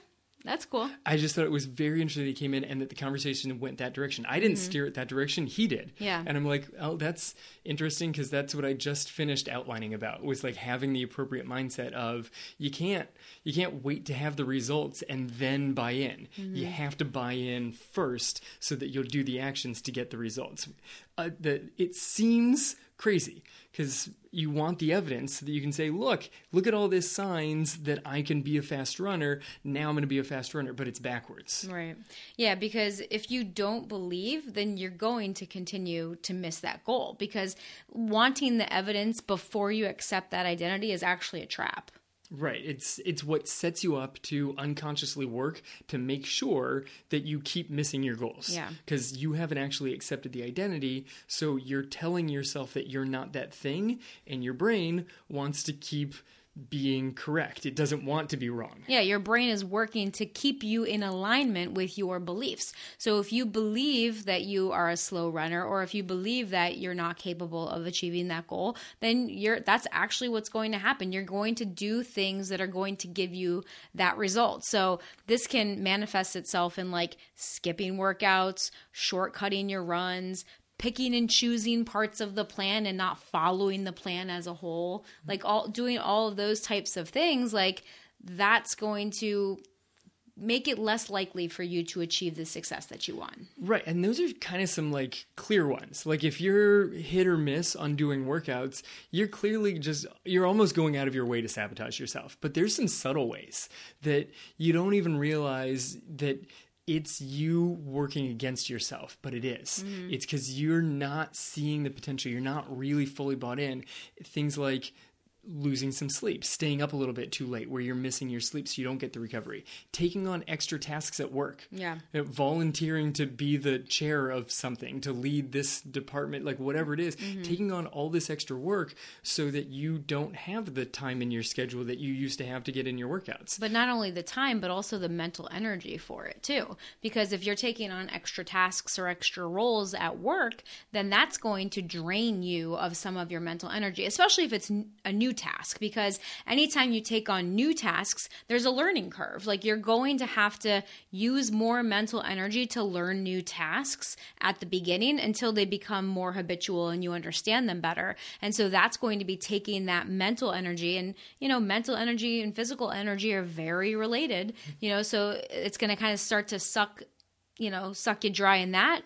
That's cool. I just thought it was very interesting that he came in and that the conversation went that direction. I didn't steer it that direction; he did. Mm-hmm. Yeah. And I'm like, oh, that's interesting because that's what I just finished outlining about was like having the appropriate mindset of you can't you can't wait to have the results and then buy in. Mm-hmm. You have to buy in first so that you'll do the actions to get the results. Uh, that it seems crazy because you want the evidence so that you can say, look, look at all these signs that I can be a fast runner. Now I'm going to be a fast runner, but it's backwards. Right. Yeah, because if you don't believe, then you're going to continue to miss that goal because wanting the evidence before you accept that identity is actually a trap. Right. It's it's what sets you up to unconsciously work to make sure that you keep missing your goals. Yeah. Because you haven't actually accepted the identity, so you're telling yourself that you're not that thing, and your brain wants to keep being correct. It doesn't want to be wrong. Yeah, your brain is working to keep you in alignment with your beliefs. So if you believe that you are a slow runner or if you believe that you're not capable of achieving that goal, then you're that's actually what's going to happen. You're going to do things that are going to give you that result. So this can manifest itself in like skipping workouts, shortcutting your runs, picking and choosing parts of the plan and not following the plan as a whole mm-hmm. like all doing all of those types of things like that's going to make it less likely for you to achieve the success that you want Right, and those are kind of some like clear ones. Like if you're hit or miss on doing workouts, you're clearly just you're almost going out of your way to sabotage yourself. But there's some subtle ways that you don't even realize that it's you working against yourself, but it is. Mm-hmm. It's cuz you're not seeing the potential. You're not really fully bought in. Things like losing some sleep, staying up a little bit too late where you're missing your sleep so you don't get the recovery, taking on extra tasks at work. Yeah. Uh, volunteering to be the chair of something, to lead this department, like whatever it is, taking on all this extra work so that you don't have the time in your schedule that you used to have to get in your workouts. but not only the time but also the mental energy for it too because if you're taking on extra tasks or extra roles at work then that's going to drain you of some of your mental energy especially if it's a new task because anytime you take on new tasks there's a learning curve. Like you're going to have to use more mental energy to learn new tasks at the beginning until they become more habitual and you understand them better. And so that's going to be taking that mental energy and you know mental energy and physical energy are very related you know so it's going to kind of start to suck you know suck you dry in that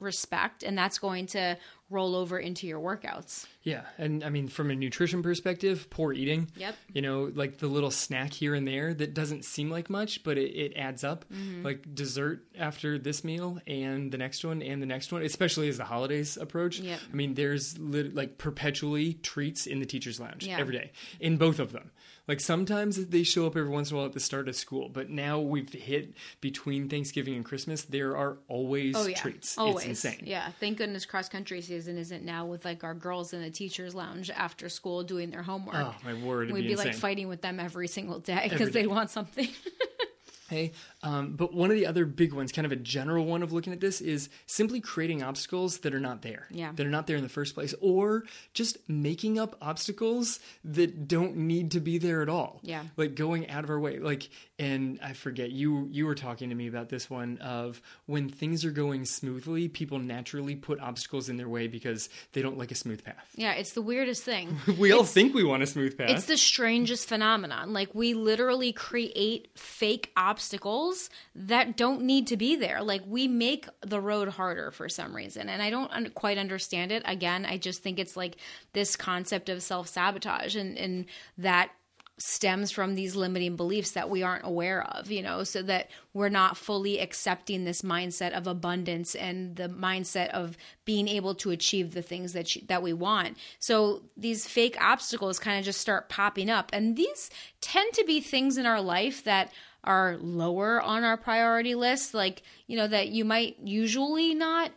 respect and that's going to roll over into your workouts Yeah, and I mean, from a nutrition perspective, poor eating. Yep. You know, like the little snack here and there that doesn't seem like much, but it, it adds up. Mm-hmm. Like dessert after this meal and the next one and the next one, especially as the holidays approach. Yep. I mean, there's lit- like perpetually treats in the teacher's lounge Yeah. every day in both of them. Like sometimes they show up every once in a while at the start of school, but now we've hit between Thanksgiving and Christmas. There are always oh yeah treats. always It's insane. yeah thank goodness cross country season isn't now with like our girls in the teachers lounge after school doing their homework Oh my word! We'd be, be, like fighting with them every single day because they want something [LAUGHS] Hey, um, but one of the other big ones, kind of a general one of looking at this, is simply creating obstacles that are not there. Yeah. That are not there in the first place, or just making up obstacles that don't need to be there at all. Yeah. Like going out of our way. Like, and I forget you you were talking to me about this one of when things are going smoothly, people naturally put obstacles in their way because they don't like a smooth path. yeah it's the weirdest thing [LAUGHS] We all think we want a smooth path. It's the strangest phenomenon. Like we literally create fake obstacles that don't need to be there. Like we make the road harder for some reason. And I don't un- quite understand it. Again, I just think it's like this concept of self-sabotage and and that stems from these limiting beliefs that we aren't aware of, you know, so that we're not fully accepting this mindset of abundance and the mindset of being able to achieve the things that you, that we want. So these fake obstacles kind of just start popping up and these tend to be things in our life that are lower on our priority list like, you know, that you might usually not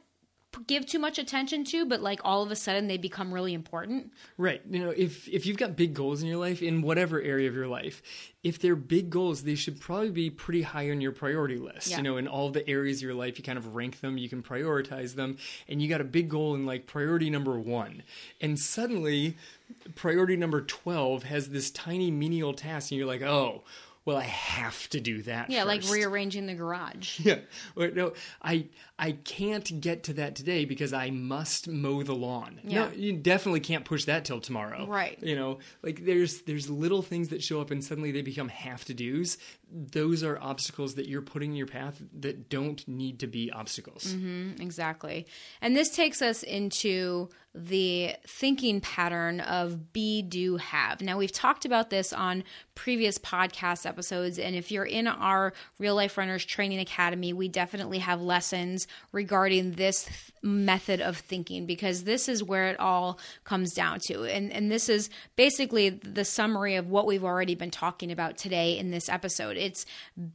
give too much attention to but like all of a sudden they become really important. Right. You know, if if you've got big goals in your life in whatever area of your life, if they're big goals, they should probably be pretty high on your priority list. Yeah. You know, in all the areas of your life, you kind of rank them, you can prioritize them, and you got a big goal in like priority number 1. And suddenly priority number 12 has this tiny menial task and you're like, "Oh, well, I have to do that. Yeah, like rearranging the garage. [LAUGHS] Yeah. Or, no, I I can't get to that today because I must mow the lawn. Yeah. No, you definitely can't push that till tomorrow. Right. You know, like there's there's little things that show up and suddenly they become have to do's. Those are obstacles that you're putting in your path that don't need to be obstacles. Mm-hmm, exactly. And this takes us into the thinking pattern of be, do, have. Now, we've talked about this on previous podcast episodes. And if you're in our Real Life Runners Training Academy, we definitely have lessons regarding this th- method of thinking because this is where it all comes down to. And, and this is basically the summary of what we've already been talking about today in this episode. It's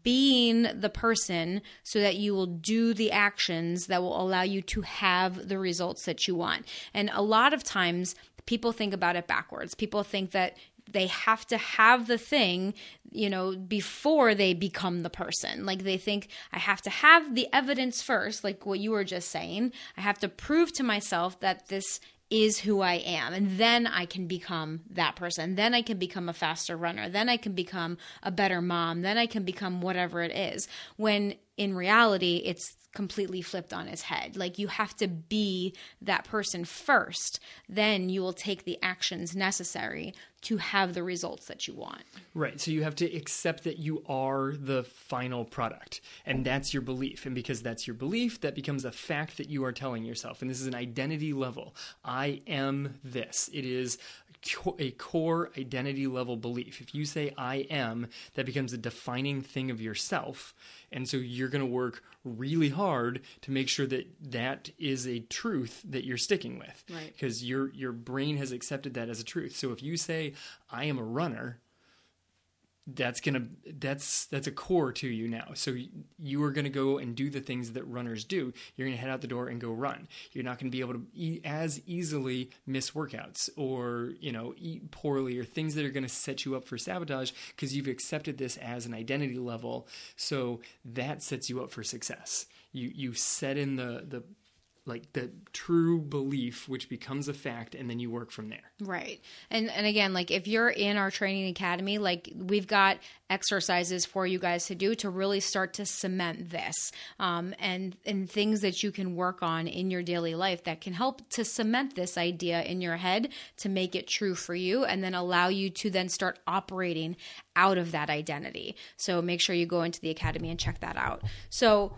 being the person so that you will do the actions that will allow you to have the results that you want. And a lot of times, people think about it backwards. People think that they have to have the thing, you know, before they become the person. Like they think I have to have the evidence first, like what you were just saying. I have to prove to myself that this is who I am. And then I can become that person. Then I can become a faster runner. Then I can become a better mom. Then I can become whatever it is. When in reality, it's completely flipped on its head. Like you have to be that person first. Then you will take the actions necessary to have the results that you want. Right. So you have to accept that you are the final product, and that's your belief. And because that's your belief, that becomes a fact that you are telling yourself. And this is an identity level. I am this. It is a core identity level belief. If you say I am, that becomes a defining thing of yourself. And so you're going to work really hard to make sure that that is a truth that you're sticking with. Right. Because your your brain has accepted that as a truth. So if you say I am a runner, that's gonna that's that's a core to you now. So you are gonna go and do the things that runners do. You're gonna head out the door and go run. You're not gonna be able to e- as easily miss workouts or you know eat poorly or things that are gonna set you up for sabotage because you've accepted this as an identity level. So that sets you up for success. You you set in the the like the true belief which becomes a fact and then you work from there Right. And and again, like if you're in our training academy, like we've got exercises for you guys to do to really start to cement this. Um, and and things that you can work on in your daily life that can help to cement this idea in your head to make it true for you and then allow you to then start operating out of that identity. So make sure you go into the academy and check that out. So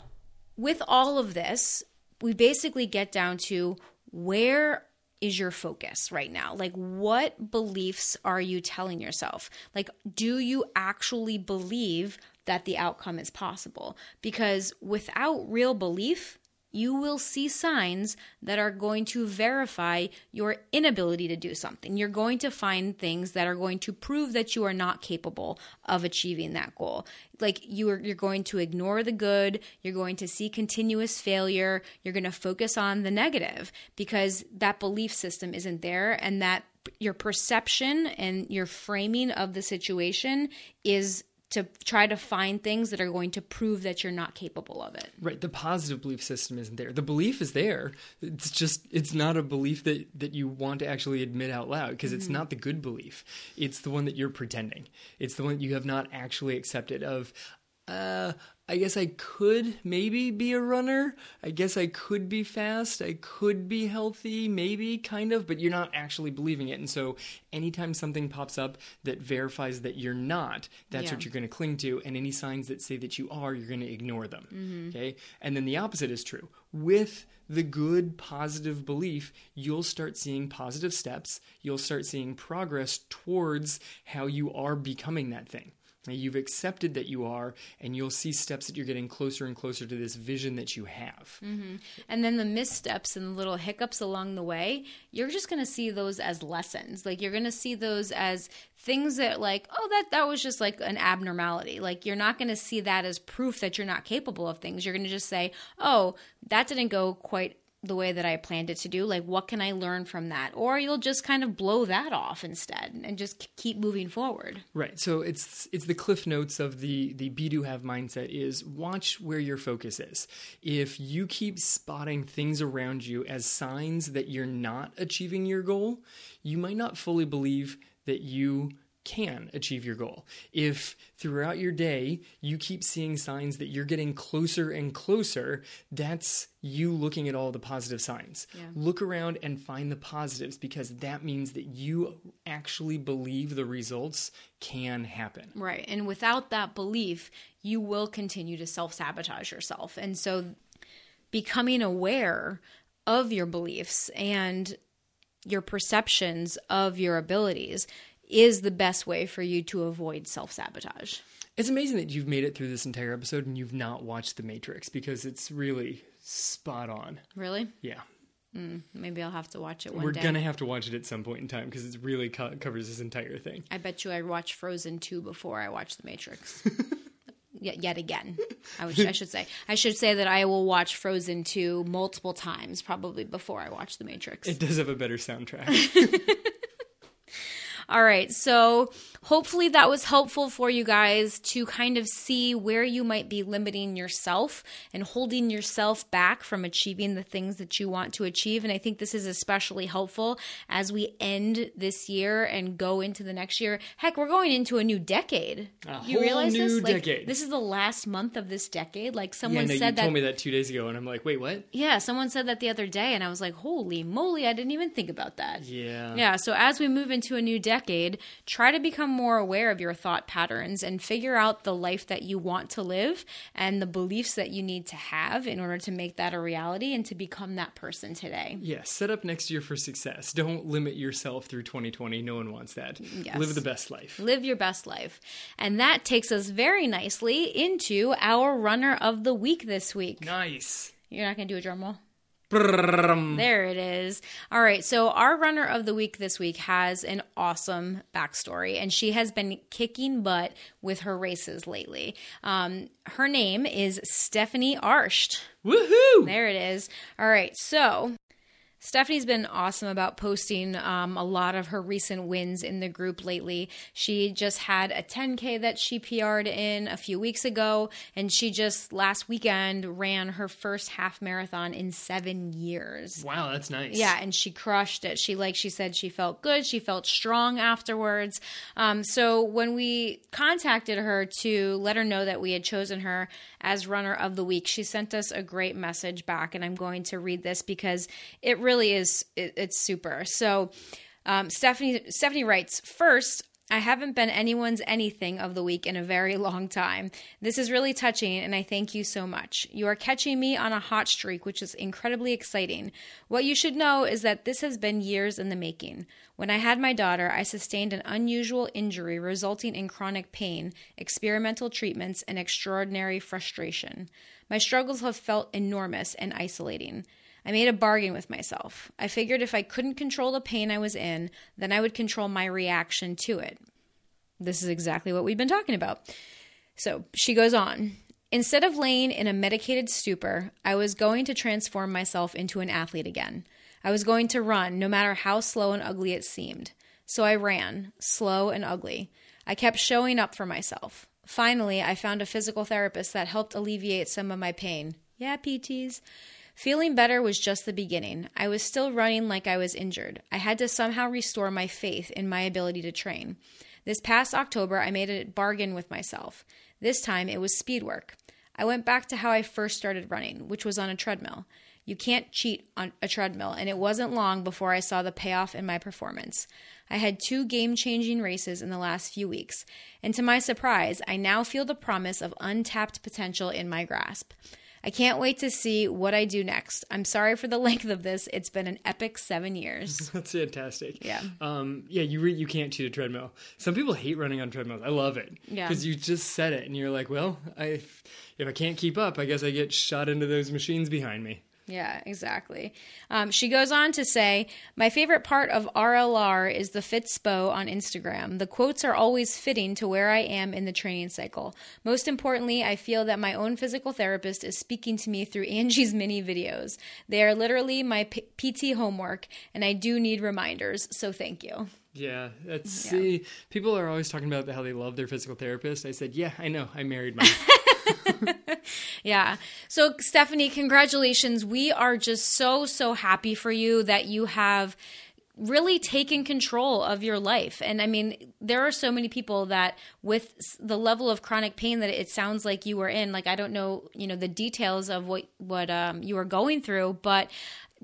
with all of this, we basically get down to where is your focus right now? Like, what beliefs are you telling yourself? Like, do you actually believe that the outcome is possible? Because without real belief, you will see signs that are going to verify your inability to do something. You're going to find things that are going to prove that you are not capable of achieving that goal. Like you are you're going to ignore the good, you're going to see continuous failure, you're going to focus on the negative because that belief system isn't there and that your perception and your framing of the situation is to try to find things that are going to prove that you're not capable of it. Right. The positive belief system isn't there. The belief is there. It's just it's not a belief that that you want to actually admit out loud because it's not the good belief. It's the one that you're pretending. It's the one you have not actually accepted of uh I guess I could maybe be a runner. I guess I could be fast. I could be healthy, maybe, kind of, but you're not actually believing it. And so, anytime something pops up that verifies that you're not, that's Yeah. what you're going to cling to. And any signs that say that you are, you're going to ignore them. Mm-hmm. Okay. And then the opposite is true. With the good, positive belief, you'll start seeing positive steps. You'll start seeing progress towards how you are becoming that thing. You've accepted that you are, and you'll see steps that you're getting closer and closer to this vision that you have. Mm-hmm. And then the missteps and the little hiccups along the way, you're just going to see those as lessons. Like you're going to see those as things that like, oh that that was just like an abnormality. Like you're not going to see that as proof that you're not capable of things. You're going to just say, "Oh, that didn't go quite the way that I planned it to do. Like what can I learn from that?" Or you'll just kind of blow that off instead and just keep moving forward. Right. So it's it's the cliff notes of the the be do have mindset is watch where your focus is. If you keep spotting things around you as signs that you're not achieving your goal, you might not fully believe that you can achieve your goal. If throughout your day you keep seeing signs that you're getting closer and closer, that's you looking at all the positive signs. Yeah. Look around and find the positives because that means that you actually believe the results can happen. Right. And without that belief, you will continue to self sabotage yourself. And so becoming aware of your beliefs and your perceptions of your abilities is the best way for you to avoid self sabotage. It's amazing that you've made it through this entire episode and you've not watched The Matrix because it's really spot on. Really? Yeah. Hmm, maybe I'll have to watch it one We're day. going to have to watch it at some point in time because it really co- covers this entire thing. I bet you I watched Frozen 2 before I watched The Matrix. [LAUGHS] yet, yet again. I, would, I should say. I should say that I will watch Frozen 2 multiple times, probably before I watch The Matrix. It does have a better soundtrack. [LAUGHS] All right. So hopefully that was helpful for you guys to kind of see where you might be limiting yourself and holding yourself back from achieving the things that you want to achieve. And I think this is especially helpful as we end this year and go into the next year. Heck, we're going into a new decade. A you realize this? Like, decade. this is the last month of this decade. Like yeah, someone no, you said that. You told me that two days ago, and I'm like, wait, what? yeah, someone said that the other day, and I was like, holy moly, I didn't even think about that. Yeah. Yeah, so as we move into a new decade, try to become more aware of your thought patterns and figure out the life that you want to live and the beliefs that you need to have in order to make that a reality and to become that person today. Yeah, set up next year for success. Don't limit yourself through 2020. No one wants that. Mm, yes. Live the best life. Live your best life. And that takes us very nicely into our runner of the week this week. Nice. You're not going to do a drum roll? There it is. All right. So, our runner of the week this week has an awesome backstory, and she has been kicking butt with her races lately. Um, her name is Stephanie Arsht. Woohoo! There it is. All right. So, Stephanie's been awesome about posting um, a lot of her recent wins in the group lately. She just had a 10K that she PR'd in a few weeks ago, and she just last weekend ran her first half marathon in seven years. Wow, that's nice. Yeah, and she crushed it. She like she said she felt good. She felt strong afterwards. Um, so when we contacted her to let her know that we had chosen her as runner of the week, she sent us a great message back, and I'm going to read this because it really is it, it's super. So um, Stephanie Stephanie writes first. I haven't been anyone's anything of the week in a very [LAUGHS] long time. This is really touching, and I thank you so much. You are catching me on a hot streak, which is incredibly exciting. What you should know is that this has been years in the making. When I had my daughter, I sustained an unusual injury resulting in chronic pain, experimental treatments, and extraordinary frustration. My struggles have felt enormous and isolating. I made a bargain with myself. I figured if I couldn't control the pain I was in, then I would control my reaction to it. This is exactly what we've been talking about. So she goes on. Instead of laying in a medicated stupor, I was going to transform myself into an athlete again. I was going to run, no matter how slow and ugly it seemed. So I ran, slow and ugly. I kept showing up for myself. Finally, I found a physical therapist that helped alleviate some of my pain. Yeah, PTs. Feeling better was just the beginning. I was still running like I was injured. I had to somehow restore my faith in my ability to train. This past October, I made a bargain with myself. This time, it was speed work. I went back to how I first started running, which was on a treadmill. You can't cheat on a treadmill, and it wasn't long before I saw the payoff in my performance. I had two game changing races in the last few weeks, and to my surprise, I now feel the promise of untapped potential in my grasp. I can't wait to see what I do next. I'm sorry for the [LAUGHS] length of this. It's been an epic seven years. [LAUGHS] That's fantastic. Yeah. Um, yeah, you re- you can't cheat a treadmill. Some people hate running on treadmills. I love it. Yeah. Because you just said it, and you're like, well, I if I can't keep up, I guess I get shot into those machines behind me. Yeah, exactly. Um, she goes on to say, My favorite part of RLR is the Fitspo on Instagram. The quotes are always fitting to where I am in the training cycle. Most importantly, I feel that my own physical therapist is speaking to me through [LAUGHS] Angie's mini videos. They are literally my P- PT homework, and I do need reminders, so thank you. Yeah, that's see. People are always talking about how they love their physical therapist. I said, yeah, I know. I married mine. [LAUGHS] Yeah. So, Stephanie, congratulations. We are just so, so happy for you that you have really taken control of your life. And I mean, there are so many people that with the level of chronic pain that it sounds like you were in, like I don't know, you know, the details of what what um, you were going through, but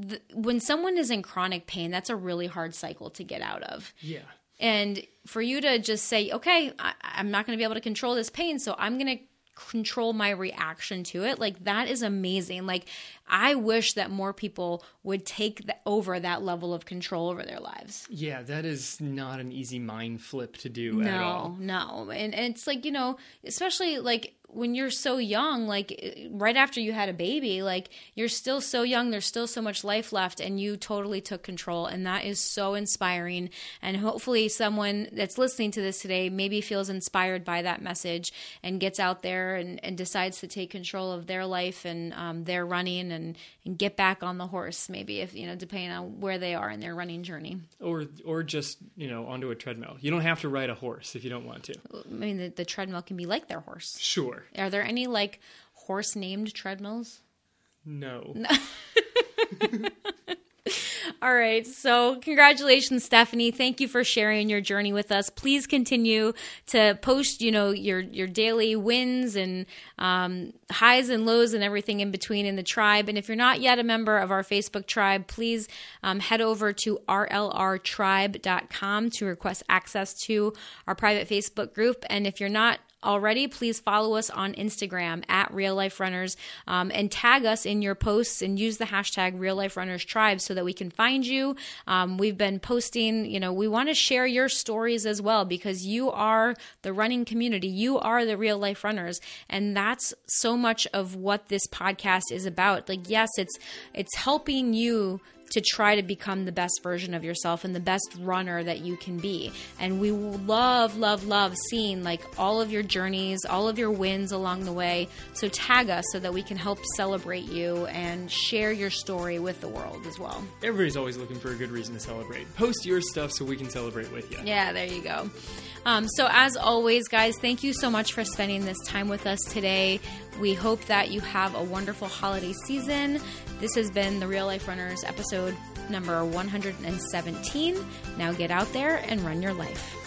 th- when someone is in chronic pain, that's a really hard cycle to get out of. Yeah. And for you to just say, okay, I, I'm not going to be able to control this pain, so I'm going to control my reaction to it. Like that is amazing. Like i wish that more people would take the, over that level of control over their lives. Yeah, that is not an easy mind flip to do no at all. no. And, and it's like you know especially like when you're so young like right after you had a baby like you're still so young there's still so much life left and you totally took control and that is so inspiring. And hopefully someone that's listening to this today maybe feels inspired by that message and gets out there and, and decides to take control of their life and um, their running and, and get back on the horse maybe if you know depending on where they are in their running journey Or or just, you know, onto a treadmill. You don't have to ride a horse if you don't want to. i mean the, the treadmill can be like their horse Sure. Are there any like horse named treadmills? No. [LAUGHS] All right. So, congratulations, Stephanie. Thank you for sharing your journey with us. Please continue to post, you know, your your daily wins and um, highs and lows and everything in between in the tribe. And if you're not yet a member of our Facebook tribe, please um, head over to rlrtribe.com to request access to our private Facebook group. And if you're not already, please follow us on Instagram at Real Life Runners um, and tag us in your posts and use the hashtag Real Life Runners Tribe so that we can find you. Um, we've been posting, you know, we want to share your stories as well because you are the running community. You are the real life runners. And that's so much of what this podcast is about. Like, yes, it's it's helping you to try to become the best version of yourself and the best runner that you can be. And we love, love, love seeing like all of your journeys, all of your wins along the way. So tag us so that we can help celebrate you and share your story with the world as well. Everybody's always looking for a good reason to celebrate. Post your stuff so we can celebrate with you. Yeah, there you go. Um, so, as always, guys, thank you so much for spending this time with us today. We hope that you have a wonderful holiday season. This has been the Real Life Runners episode number 117. Now get out there and run your life.